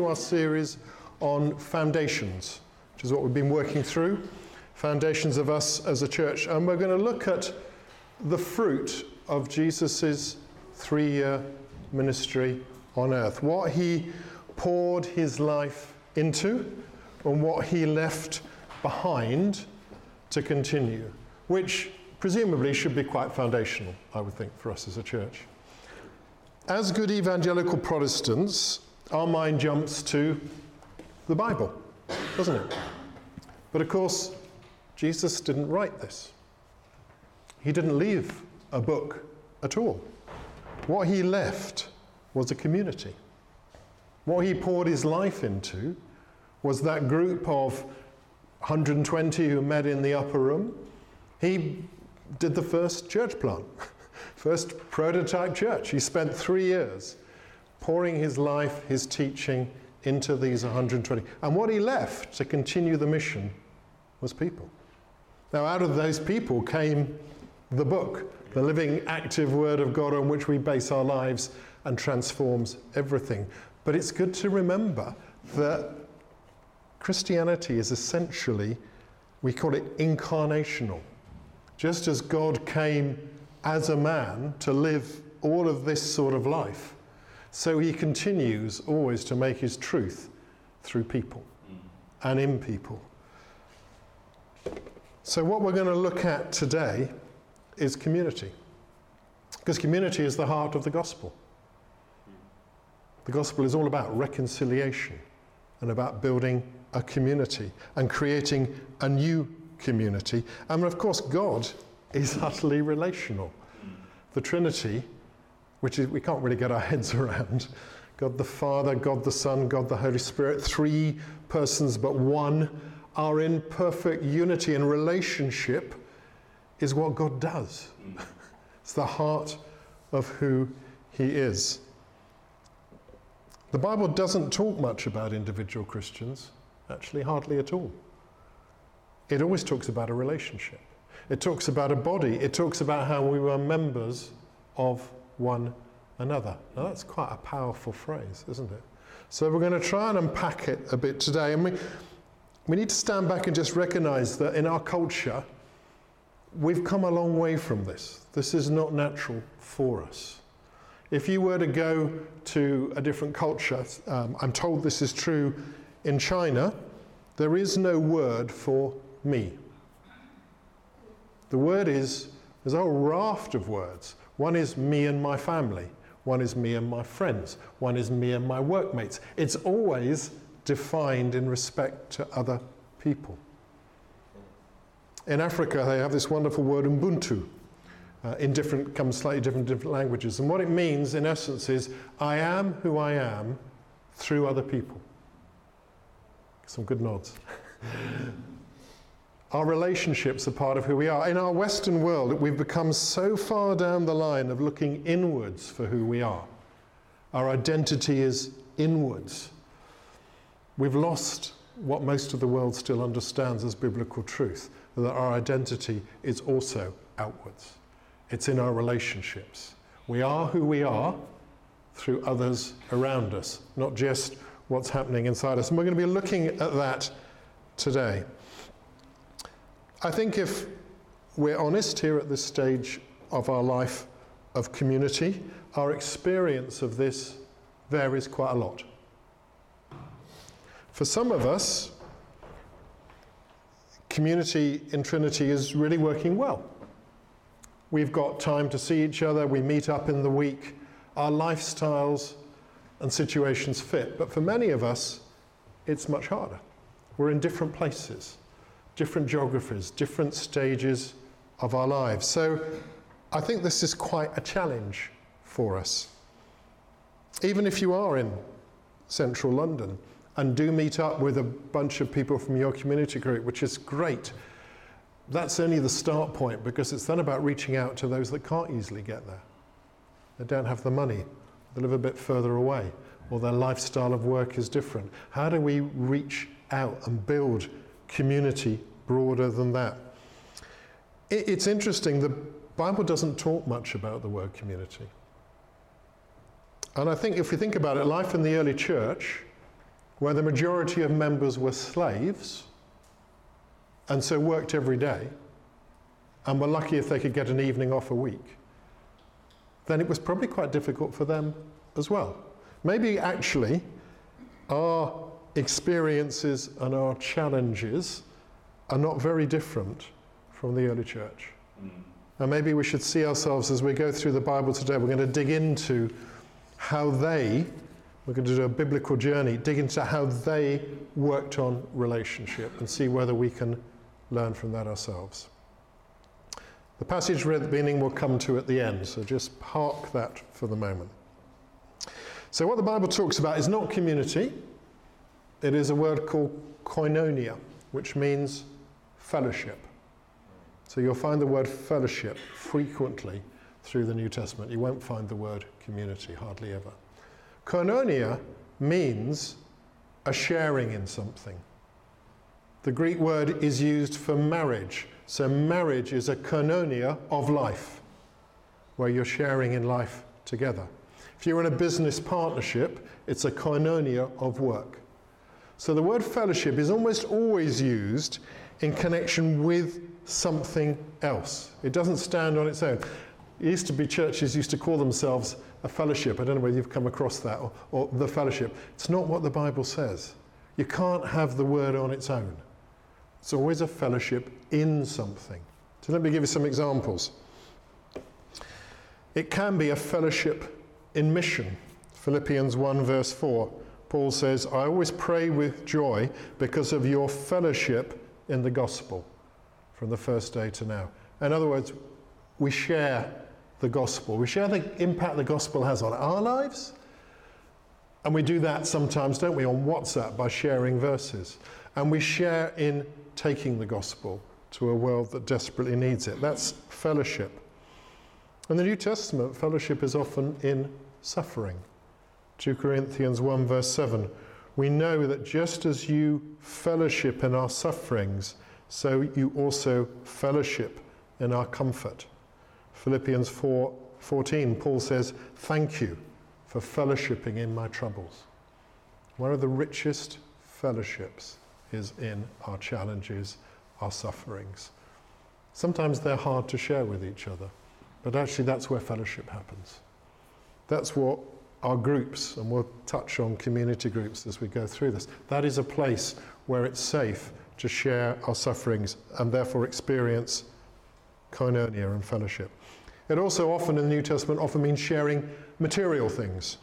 continue our series on foundations, which is what we've been working through. Foundations of us as a church. And we're going to look at the fruit of Jesus' three year ministry on earth. What he poured his life into and what he left behind to continue, which presumably should be quite foundational, I would think, for us as a church. As good evangelical Protestants, our mind jumps to the Bible, doesn't it? But of course, Jesus didn't write this. He didn't leave a book at all. What he left was a community. What he poured his life into was that group of 120 who met in the upper room. He did the first church plant, first prototype church. He spent three years pouring his life, his teaching into these 120. And what he left to continue the mission was people. Now, out of those people came the book, the living, active Word of God on which we base our lives and transforms everything. But it's good to remember that Christianity is essentially, we call it incarnational. Just as God came as a man to live all of this sort of life, so he continues always to make his truth through people and in people. So, what we're going to look at today is community. Because community is the heart of the gospel. The gospel is all about reconciliation and about building a community and creating a new community. And of course, God is utterly relational. The Trinity, which is, we can't really get our heads around God the Father, God the Son, God the Holy Spirit, three persons but one, are in perfect unity and relationship, is what God does. it's the heart of who He is. The Bible doesn't talk much about individual Christians, actually, hardly at all. It always talks about a relationship. It talks about a body. It talks about how we were members of one another. Now, that's quite a powerful phrase, isn't it? So, we're going to try and unpack it a bit today. And we, we need to stand back and just recognize that in our culture, we've come a long way from this. This is not natural for us. If you were to go to a different culture, um, I'm told this is true in China, there is no word for me. The word is, there's a whole raft of words. One is me and my family, one is me and my friends, one is me and my workmates. It's always defined in respect to other people. In Africa, they have this wonderful word, Ubuntu, uh, in different, comes slightly different, different languages. And what it means, in essence, is I am who I am through other people. Some good nods. Our relationships are part of who we are. In our Western world, we've become so far down the line of looking inwards for who we are. Our identity is inwards. We've lost what most of the world still understands as biblical truth that our identity is also outwards. It's in our relationships. We are who we are through others around us, not just what's happening inside us. And we're going to be looking at that today. I think if we're honest here at this stage of our life of community, our experience of this varies quite a lot. For some of us, community in Trinity is really working well. We've got time to see each other, we meet up in the week, our lifestyles and situations fit. But for many of us, it's much harder. We're in different places, different geographies, different stages of our lives. So I think this is quite a challenge for us. Even if you are in central London and do meet up with a bunch of people from your community group, which is great that's only the start point because it's then about reaching out to those that can't easily get there. They don't have the money, they live a bit further away, or their lifestyle of work is different. How do we reach out and build community broader than that? It, it's interesting, the Bible doesn't talk much about the word community. And I think if we think about it, life in the early church where the majority of members were slaves and so worked every day and were lucky if they could get an evening off a week, then it was probably quite difficult for them as well. Maybe actually our experiences and our challenges are not very different from the early church. Mm. And maybe we should see ourselves as we go through the Bible today, we're going to dig into how they, we're going to do a biblical journey, dig into how they worked on relationship and see whether we can learn from that ourselves. The passage read at the beginning will come to at the end, so just park that for the moment. So, what the Bible talks about is not community, it is a word called koinonia, which means fellowship. So, you'll find the word fellowship frequently through the New Testament. You won't find the word community, hardly ever. Koinonia means a sharing in something. The Greek word is used for marriage. So, marriage is a koinonia of life, where you're sharing in life together. If you're in a business partnership, it's a koinonia of work. So the word fellowship is almost always used in connection with something else. It doesn't stand on its own. It used to be churches used to call themselves a fellowship. I don't know whether you've come across that or, or the fellowship. It's not what the Bible says. You can't have the word on its own. It's always a fellowship in something. So let me give you some examples. It can be a fellowship in mission. Philippians 1, verse 4, Paul says, I always pray with joy because of your fellowship in the gospel from the first day to now. In other words, we share the gospel. We share the impact the gospel has on our lives. And we do that sometimes, don't we, on WhatsApp by sharing verses. And we share in taking the gospel to a world that desperately needs it. That's fellowship. In the New Testament, fellowship is often in suffering. 2 Corinthians 1, verse 7. We know that just as you fellowship in our sufferings, so you also fellowship in our comfort. Philippians 4 14, Paul says, Thank you for fellowshipping in my troubles. One of the richest fellowships is in our challenges, our sufferings. Sometimes they're hard to share with each other. But actually, that's where fellowship happens. That's what our groups, and we'll touch on community groups as we go through this, that is a place where it's safe to share our sufferings and therefore experience koinonia and fellowship. It also often in the New Testament often means sharing material things.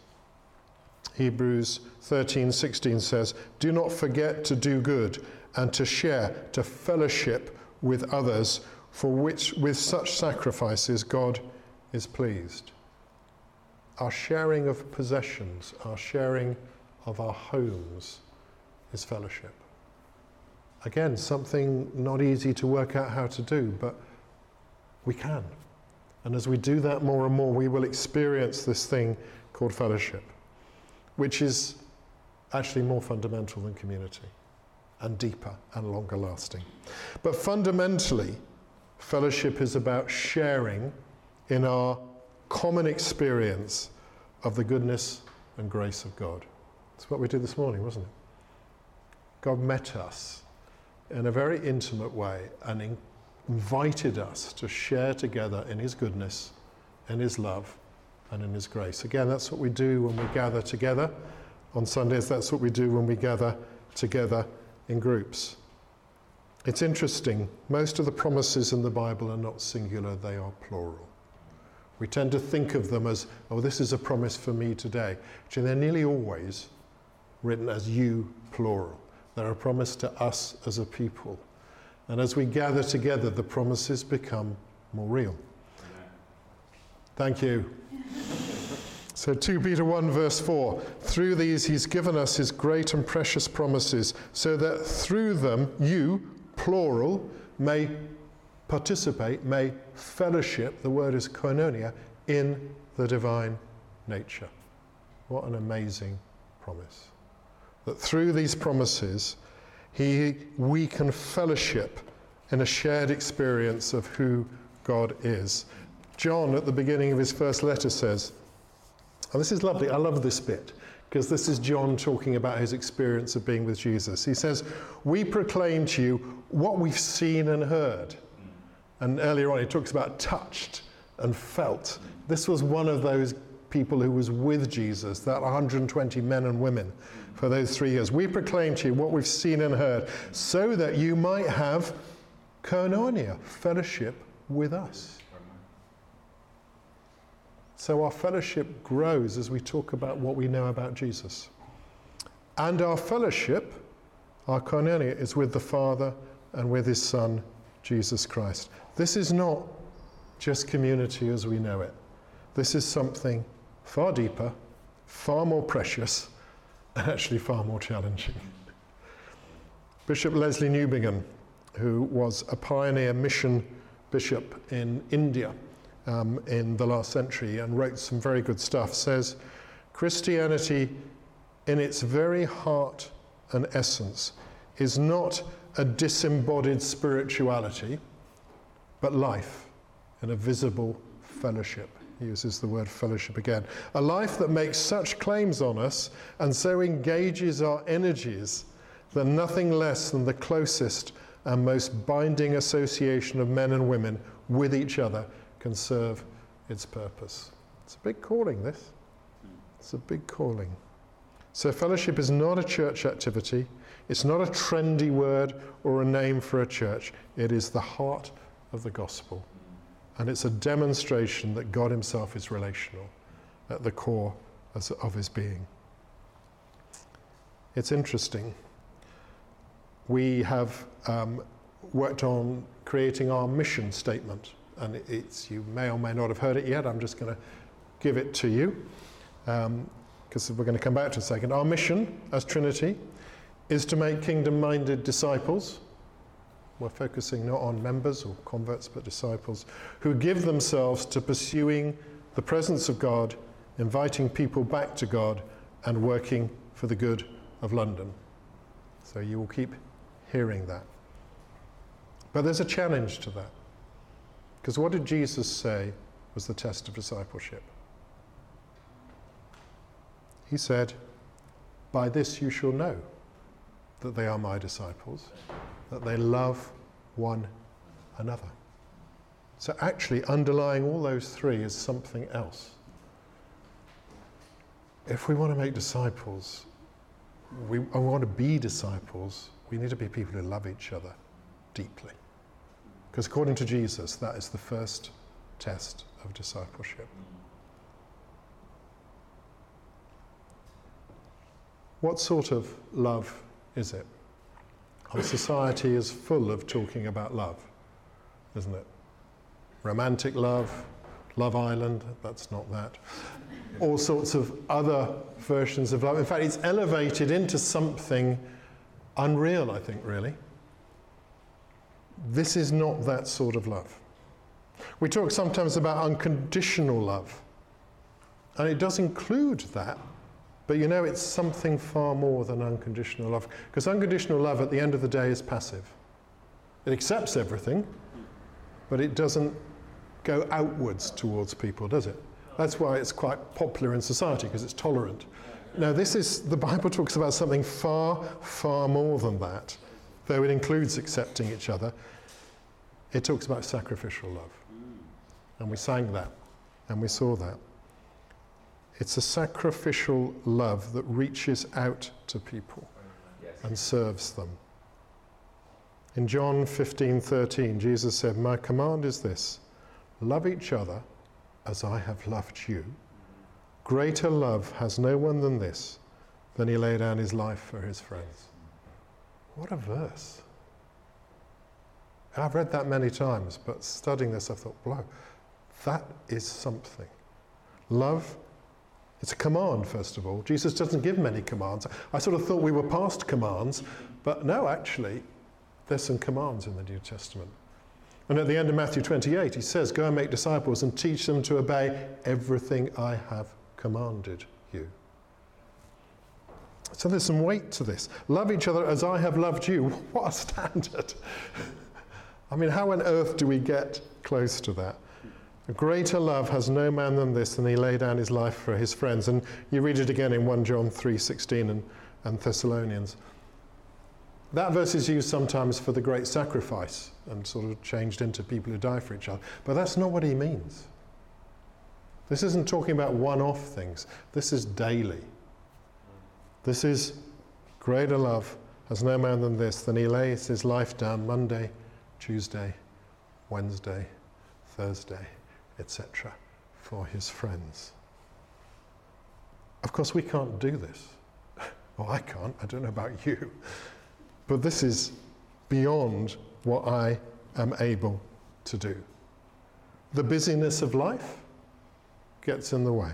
Hebrews 13:16 says, "Do not forget to do good and to share, to fellowship with others for which with such sacrifices God is pleased. Our sharing of possessions, our sharing of our homes is fellowship. Again, something not easy to work out how to do, but we can. And as we do that more and more, we will experience this thing called fellowship, which is actually more fundamental than community and deeper and longer lasting. But fundamentally, Fellowship is about sharing in our common experience of the goodness and grace of God. That's what we did this morning, wasn't it? God met us in a very intimate way and invited us to share together in His goodness, in His love, and in His grace. Again, that's what we do when we gather together on Sundays. That's what we do when we gather together in groups. It's interesting, most of the promises in the Bible are not singular, they are plural. We tend to think of them as, oh, this is a promise for me today. Actually, they're nearly always written as you, plural. They're a promise to us as a people. And as we gather together, the promises become more real. Thank you. So 2 Peter 1 verse 4 Through these he's given us his great and precious promises, so that through them you, plural, may participate, may fellowship, the word is koinonia, in the divine nature. What an amazing promise. That through these promises, he, we can fellowship in a shared experience of who God is. John, at the beginning of his first letter, says, and this is lovely, I love this bit, because this is John talking about his experience of being with Jesus. He says, We proclaim to you what we've seen and heard. And earlier on, he talks about touched and felt. This was one of those people who was with Jesus, that 120 men and women for those three years. We proclaim to you what we've seen and heard, so that you might have koinonia, fellowship with us. So our fellowship grows as we talk about what we know about Jesus. And our fellowship, our koinonia, is with the Father and with his Son, Jesus Christ. This is not just community as we know it. This is something far deeper, far more precious, and actually far more challenging. Bishop Lesslie Newbigin, who was a pioneer mission bishop in India um, in the last century and wrote some very good stuff, says Christianity, in its very heart and essence, is not a disembodied spirituality, but life in a visible fellowship. He uses the word fellowship again. A life that makes such claims on us and so engages our energies that nothing less than the closest and most binding association of men and women with each other can serve its purpose. It's a big calling, this. It's a big calling. So, fellowship is not a church activity, it's not a trendy word or a name for a church. It is the heart of the gospel. And it's a demonstration that God Himself is relational at the core of His being. It's interesting. We have um, worked on creating our mission statement, and it's, you may or may not have heard it yet. I'm just going to give it to you because um, we're going to come back to a second. Our mission as Trinity is to make kingdom minded disciples we're focusing not on members or converts, but disciples who give themselves to pursuing the presence of God, inviting people back to God, and working for the good of London. So you will keep hearing that. But there's a challenge to that. Because what did Jesus say was the test of discipleship? He said, By this you shall know that they are my disciples that they love one another. So, actually, underlying all those three is something else. If we want to make disciples, we, we want to be disciples, we need to be people who love each other deeply. Because according to Jesus, that is the first test of discipleship. What sort of love is it? Our society is full of talking about love, isn't it? Romantic love, Love Island, that's not that. All sorts of other versions of love. In fact, it's elevated into something unreal, I think, really. This is not that sort of love. We talk sometimes about unconditional love, and it does include that, but you know, it's something far more than unconditional love. Because unconditional love, at the end of the day, is passive. It accepts everything, but it doesn't go outwards towards people, does it? That's why it's quite popular in society, because it's tolerant. Now, this is, the Bible talks about something far, far more than that, though it includes accepting each other. It talks about sacrificial love. And we sang that, and we saw that. It's a sacrificial love that reaches out to people and serves them. In John 15:13, Jesus said, "My command is this: love each other as I have loved you. Greater love has no one than this, than he lay down his life for his friends." What a verse. I've read that many times, but studying this, I thought, blow, that is something. Love it's a command, first of all. Jesus doesn't give many commands. I sort of thought we were past commands, but no, actually, there's some commands in the New Testament. And at the end of Matthew 28, he says, Go and make disciples and teach them to obey everything I have commanded you. So there's some weight to this. Love each other as I have loved you. What a standard. I mean, how on earth do we get close to that? Greater love has no man than this, than he lay down his life for his friends. And you read it again in 1 John 3:16 and, and Thessalonians. That verse is used sometimes for the great sacrifice and sort of changed into people who die for each other. But that's not what he means. This isn't talking about one off things, this is daily. This is greater love has no man than this, than he lays his life down Monday, Tuesday, Wednesday, Thursday, etc., for his friends. Of course, we can't do this. Well, I can't. I don't know about you. But this is beyond what I am able to do. The busyness of life gets in the way.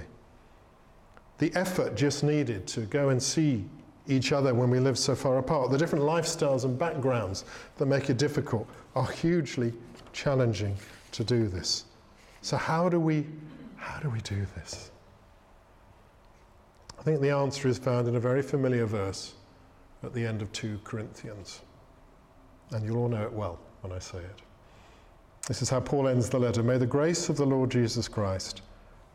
The effort just needed to go and see each other when we live so far apart, the different lifestyles and backgrounds that make it difficult are hugely challenging to do this. So how do we how do we do this? I think the answer is found in a very familiar verse at the end of 2 Corinthians. And you'll all know it well when I say it. This is how Paul ends the letter. May the grace of the Lord Jesus Christ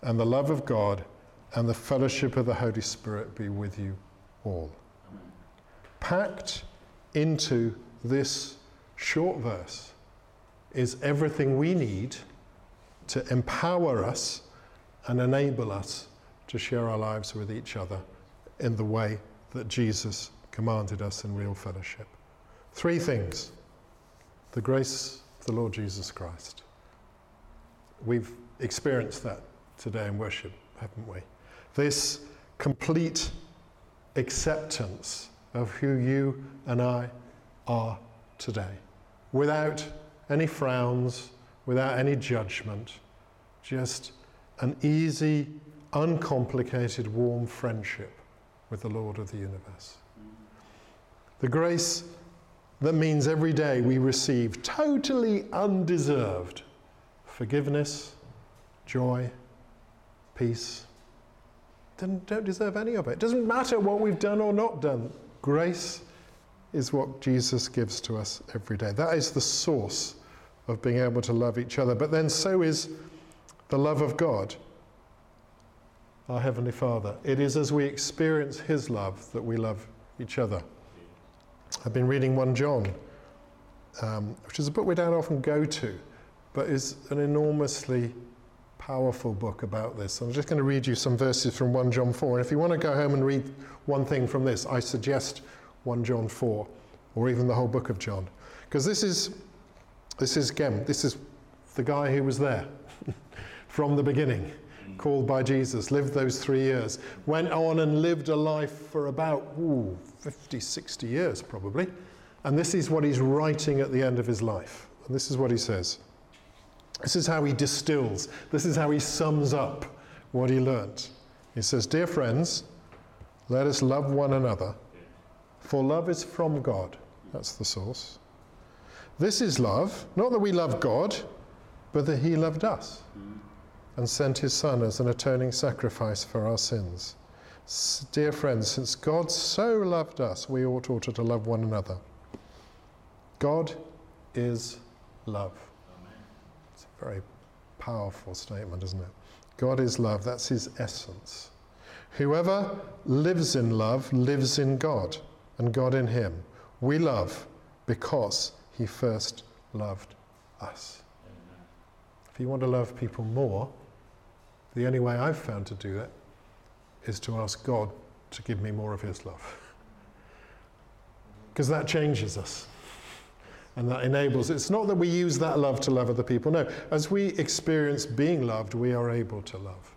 and the love of God and the fellowship of the Holy Spirit be with you all. Packed into this short verse is everything we need to empower us and enable us to share our lives with each other in the way that Jesus commanded us in real fellowship. Three things the grace of the Lord Jesus Christ. We've experienced that today in worship, haven't we? This complete acceptance of who you and I are today, without any frowns, without any judgment, just an easy, uncomplicated, warm friendship with the Lord of the universe. The grace that means every day we receive totally undeserved forgiveness, joy, peace. Don't, don't deserve any of it. It doesn't matter what we've done or not done. Grace is what Jesus gives to us every day. That is the source of being able to love each other. But then so is the love of God, our Heavenly Father. It is as we experience His love that we love each other. I've been reading 1 John, um, which is a book we don't often go to, but is an enormously powerful book about this. I'm just going to read you some verses from 1 John 4. And if you want to go home and read one thing from this, I suggest 1 John 4 or even the whole book of John. Because this is, this is, again, this is the guy who was there from the beginning, called by Jesus, lived those three years, went on and lived a life for about ooh, 50, 60 years probably. And this is what he's writing at the end of his life. And this is what he says. This is how he distills, this is how he sums up what he learnt. He says, Dear friends, let us love one another, for love is from God. That's the source. This is love, not that we love God, but that he loved us and sent his Son as an atoning sacrifice for our sins. Dear friends, since God so loved us, we ought also to love one another. God is love. Amen. It's a very powerful statement, isn't it? God is love, that's his essence. Whoever lives in love lives in God, and God in him. We love because he first loved us. If you want to love people more, the only way I've found to do that is to ask God to give me more of his love. Because that changes us and that enables. It's not that we use that love to love other people. No, as we experience being loved, we are able to love.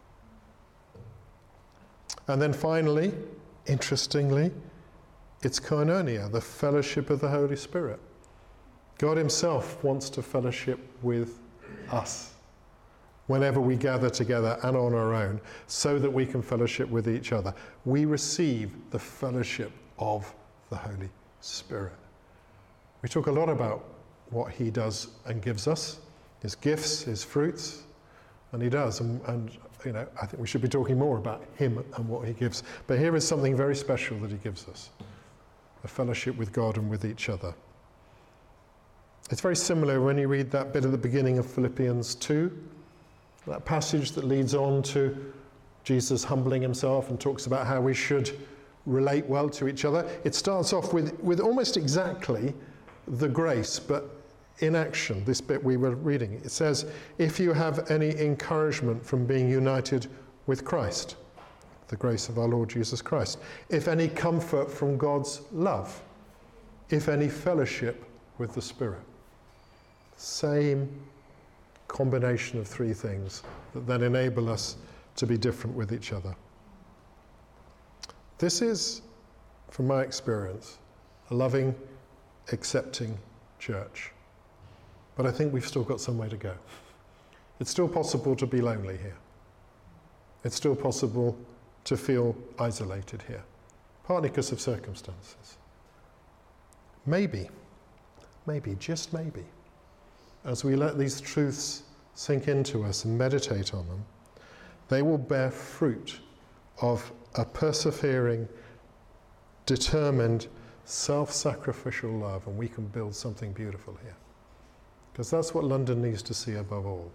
And then finally, interestingly, it's koinonia, the fellowship of the Holy Spirit. God Himself wants to fellowship with us whenever we gather together and on our own, so that we can fellowship with each other. We receive the fellowship of the Holy Spirit. We talk a lot about what he does and gives us, his gifts, his fruits, and he does. And, and, you know, I think we should be talking more about him and what he gives. But here is something very special that he gives us a fellowship with God and with each other. It's very similar when you read that bit at the beginning of Philippians 2. That passage that leads on to Jesus humbling himself and talks about how we should relate well to each other. It starts off with, with almost exactly the grace, but in action, this bit we were reading. It says, If you have any encouragement from being united with Christ, the grace of our Lord Jesus Christ, if any comfort from God's love, if any fellowship with the Spirit. Same combination of three things that then enable us to be different with each other. This is, from my experience, a loving, accepting church. But I think we've still got some way to go. It's still possible to be lonely here. It's still possible to feel isolated here, partly because of circumstances. Maybe, maybe, just maybe, as we let these truths sink into us and meditate on them, they will bear fruit of a persevering, determined, self sacrificial love, and we can build something beautiful here. Because that's what London needs to see above all,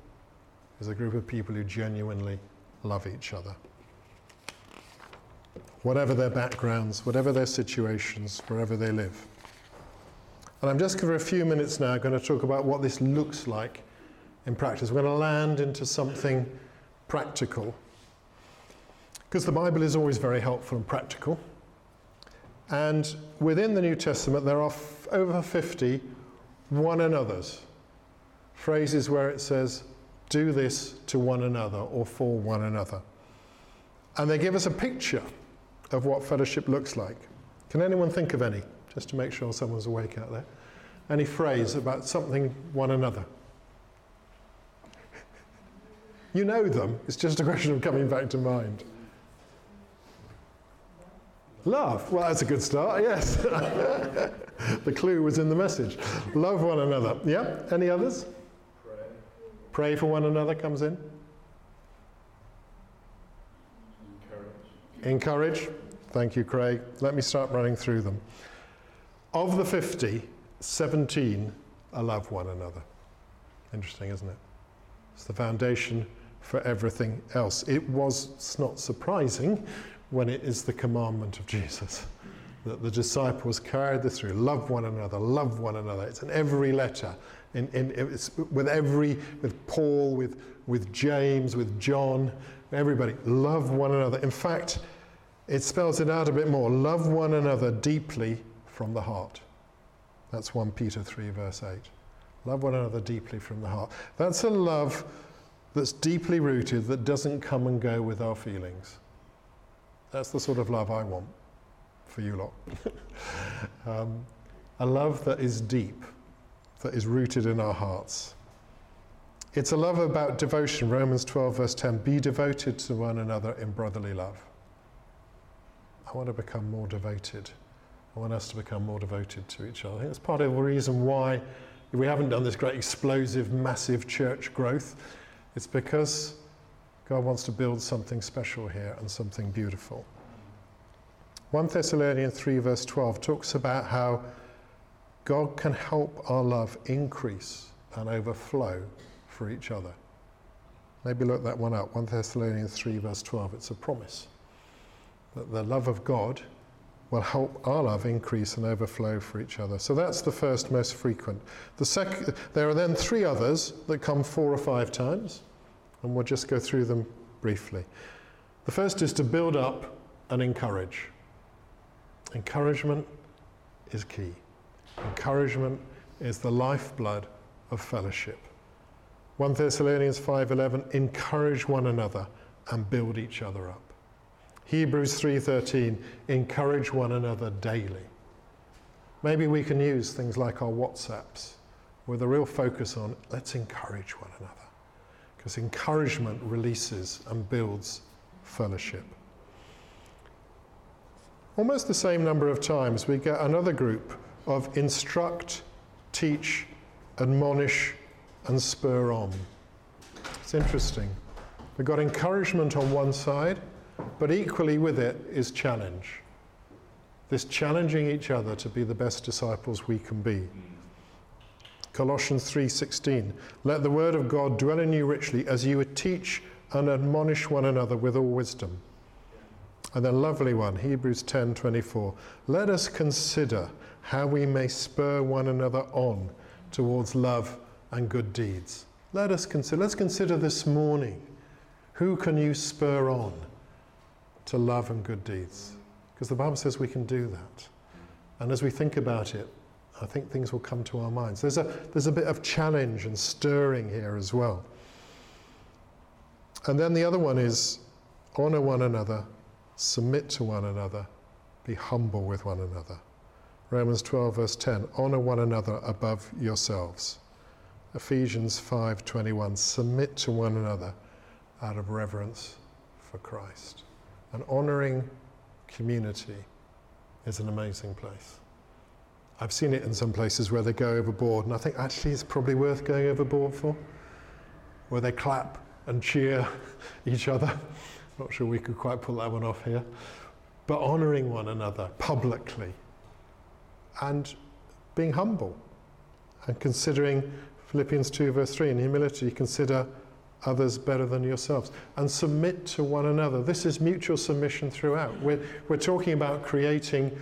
is a group of people who genuinely love each other. Whatever their backgrounds, whatever their situations, wherever they live. And I'm just for a few minutes now going to talk about what this looks like in practice. We're going to land into something practical. Because the Bible is always very helpful and practical. And within the New Testament, there are f- over 50 one another's phrases where it says, do this to one another or for one another. And they give us a picture of what fellowship looks like. Can anyone think of any, just to make sure someone's awake out there? Any phrase about something one another? you know them, it's just a question of coming back to mind. Love. Well, that's a good start, yes. the clue was in the message. Love one another. Yeah? Any others? Pray for one another comes in. Encourage. Encourage. Thank you, Craig. Let me start running through them. Of the 50, 17 are love one another. Interesting, isn't it? It's the foundation for everything else. It was not surprising when it is the commandment of Jesus that the disciples carried this through. Love one another, love one another. It's in every letter in, in, with every, with Paul, with, with James, with John, everybody. Love one another. In fact, it spells it out a bit more. Love one another deeply from the heart. That's 1 Peter 3, verse 8. Love one another deeply from the heart. That's a love that's deeply rooted, that doesn't come and go with our feelings. That's the sort of love I want for you lot. um, a love that is deep, that is rooted in our hearts. It's a love about devotion. Romans 12, verse 10 be devoted to one another in brotherly love. I want to become more devoted. I want us to become more devoted to each other. I think that's part of the reason why we haven't done this great explosive, massive church growth. It's because God wants to build something special here and something beautiful. 1 Thessalonians 3, verse 12 talks about how God can help our love increase and overflow for each other. Maybe look that one up 1 Thessalonians 3, verse 12. It's a promise that the love of God will help our love increase and overflow for each other. So that's the first most frequent. The sec- there are then three others that come four or five times, and we'll just go through them briefly. The first is to build up and encourage. Encouragement is key. Encouragement is the lifeblood of fellowship. 1 Thessalonians 5:11 encourage one another and build each other up. Hebrews 3:13 encourage one another daily. Maybe we can use things like our WhatsApps with a real focus on let's encourage one another. Because encouragement releases and builds fellowship. Almost the same number of times we get another group of instruct, teach, admonish, and spur on. It's interesting. We've got encouragement on one side, but equally with it is challenge. This challenging each other to be the best disciples we can be. Colossians 3:16 Let the word of God dwell in you richly as you would teach and admonish one another with all wisdom. And the lovely one, Hebrews 10:24 Let us consider how we may spur one another on towards love and good deeds. Let us consider let's consider this morning who can you spur on to love and good deeds? Because the Bible says we can do that. And as we think about it, I think things will come to our minds. There's a, there's a bit of challenge and stirring here as well. And then the other one is honor one another, submit to one another, be humble with one another. Romans 12 verse 10 honor one another above yourselves. Ephesians 5:21 submit to one another out of reverence for Christ. And honoring community is an amazing place. I've seen it in some places where they go overboard, and I think actually it's probably worth going overboard for, where they clap and cheer each other. Not sure we could quite pull that one off here. But honouring one another publicly and being humble and considering Philippians 2, verse 3 in humility, consider others better than yourselves and submit to one another. This is mutual submission throughout. We're, we're talking about creating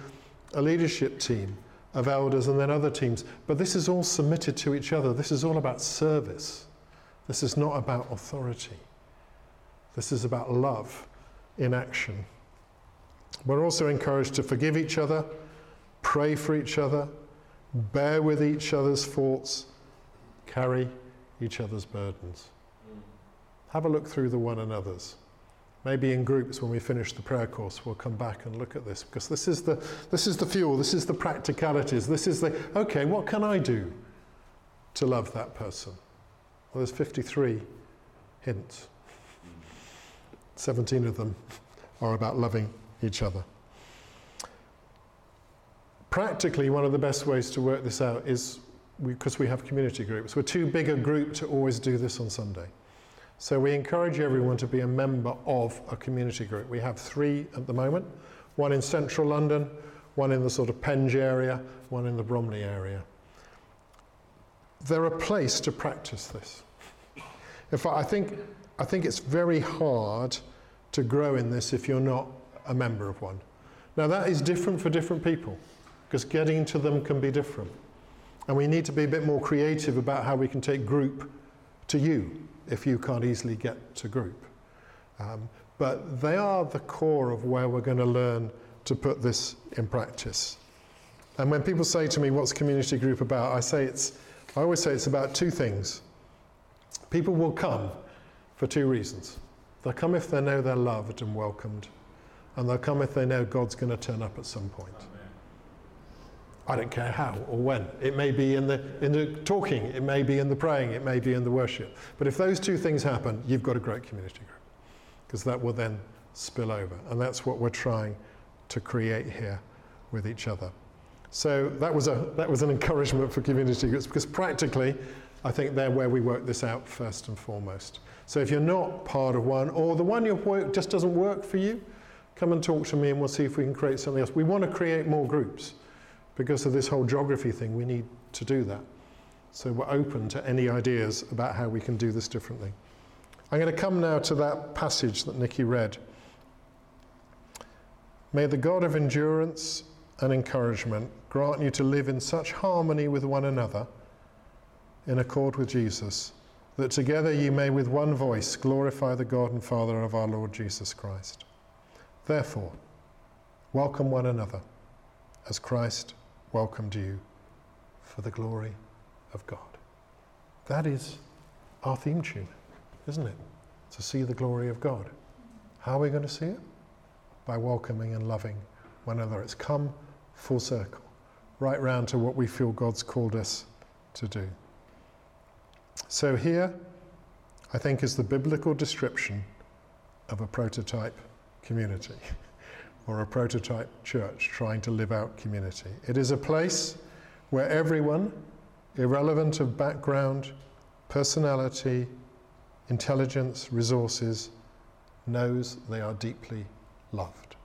a leadership team of elders and then other teams. But this is all submitted to each other. This is all about service. This is not about authority. This is about love in action. We're also encouraged to forgive each other, pray for each other, bear with each other's faults, carry each other's burdens. Have a look through the one another's. Maybe in groups when we finish the prayer course, we'll come back and look at this because this is the, this is the fuel, this is the practicalities, this is the, okay, what can I do to love that person? Well, there's 53 hints. 17 of them are about loving each other. Practically, one of the best ways to work this out is because we, we have community groups. We're too big a group to always do this on Sunday. So we encourage everyone to be a member of a community group. We have three at the moment one in central London, one in the sort of Penge area, one in the Bromley area. They're a place to practice this. In fact, I think, I think it's very hard to grow in this if you're not a member of one. Now, that is different for different people because getting to them can be different. And we need to be a bit more creative about how we can take group to you if you can't easily get to group. Um, but they are the core of where we're going to learn to put this in practice. And when people say to me, What's community group about? I say it's, I always say it's about two things. People will come for two reasons. They'll come if they know they're loved and welcomed, and they'll come if they know God's going to turn up at some point. I don't care how or when. It may be in the, in the talking, it may be in the praying, it may be in the worship. But if those two things happen, you've got a great community group because that will then spill over. And that's what we're trying to create here with each other. So that was, a, that was an encouragement for community groups because practically, I think they're where we work this out first and foremost. So if you're not part of one or the one you work just doesn't work for you, come and talk to me and we'll see if we can create something else. We want to create more groups because of this whole geography thing, we need to do that. So we're open to any ideas about how we can do this differently. I'm going to come now to that passage that Nikki read. May the God of endurance and encouragement grant you to live in such harmony with one another, in accord with Jesus, that together you may with one voice glorify the God and Father of our Lord Jesus Christ. Therefore, welcome one another as Christ welcomed you for the glory of God. That is our theme tune, isn't it? To see the glory of God. How are we going to see it? By welcoming and loving one another. It's come full circle, right round to what we feel God's called us to do. So, here, I think, is the biblical description of a prototype community. or a prototype church trying to live out community. It is a place where everyone, irrelevant of background, personality, intelligence, resources, knows they are deeply loved.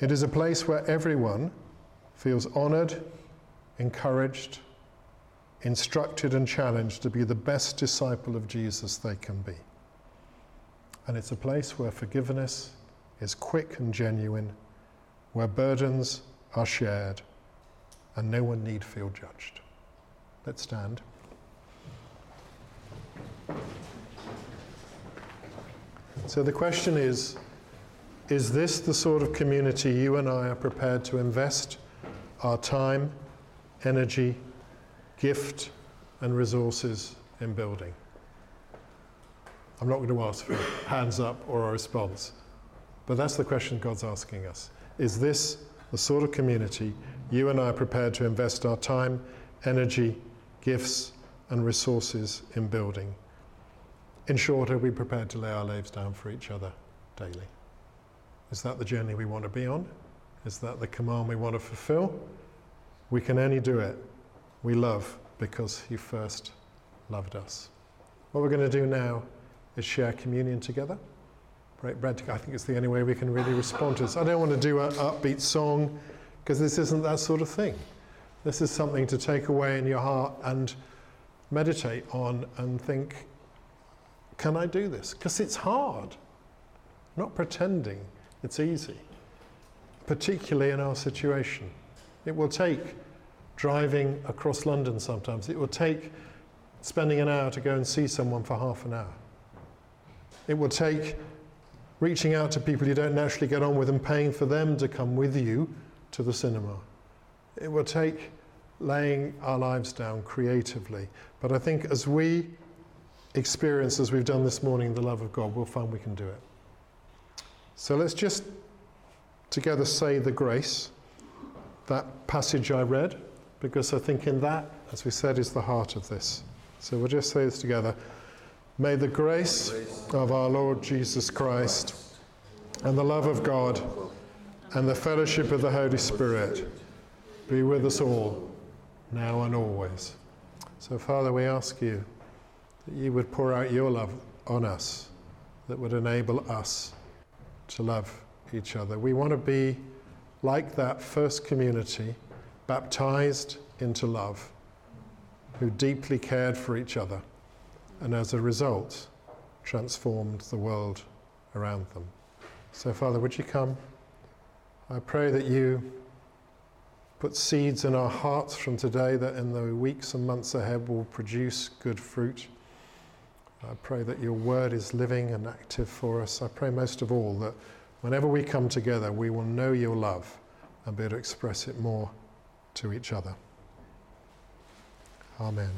It is a place where everyone feels honoured, encouraged, instructed and challenged to be the best disciple of Jesus they can be. And it's a place where forgiveness is quick and genuine, where burdens are shared, and no one need feel judged. Let's stand. So the question is Is this the sort of community you and I are prepared to invest our time, energy, gift, and resources in building? I'm not going to ask for hands up or a response, but that's the question God's asking us. Is this the sort of community you and I are prepared to invest our time, energy, gifts, and resources in building? In short, are we prepared to lay our lives down for each other daily? Is that the journey we want to be on? Is that the command we want to fulfill? We can only do it. We love because He first loved us. What we're going to do now is share communion together. I think it's the only way we can really respond to this. I don't want to do an upbeat song because this isn't that sort of thing. This is something to take away in your heart and meditate on and think, can I do this? Because it's hard. Not pretending it's easy, particularly in our situation. It will take driving across London sometimes, it will take spending an hour to go and see someone for half an hour. It will take reaching out to people you don't naturally get on with and paying for them to come with you to the cinema. It will take laying our lives down creatively. But I think as we experience, as we've done this morning, the love of God, we'll find we can do it. So let's just together say the grace, that passage I read, because I think in that, as we said, is the heart of this. So we'll just say this together. May the grace of our Lord Jesus Christ and the love of God and the fellowship of the Holy Spirit be with us all, now and always. So, Father, we ask you that you would pour out your love on us, that would enable us to love each other. We want to be like that first community, baptized into love, who deeply cared for each other, and as a result, transformed the world around them. So, Father, would you come? I pray that you put seeds in our hearts from today that in the weeks and months ahead will produce good fruit. I pray that your word is living and active for us. I pray most of all that whenever we come together, we will know your love and be able to express it more to each other. Amen.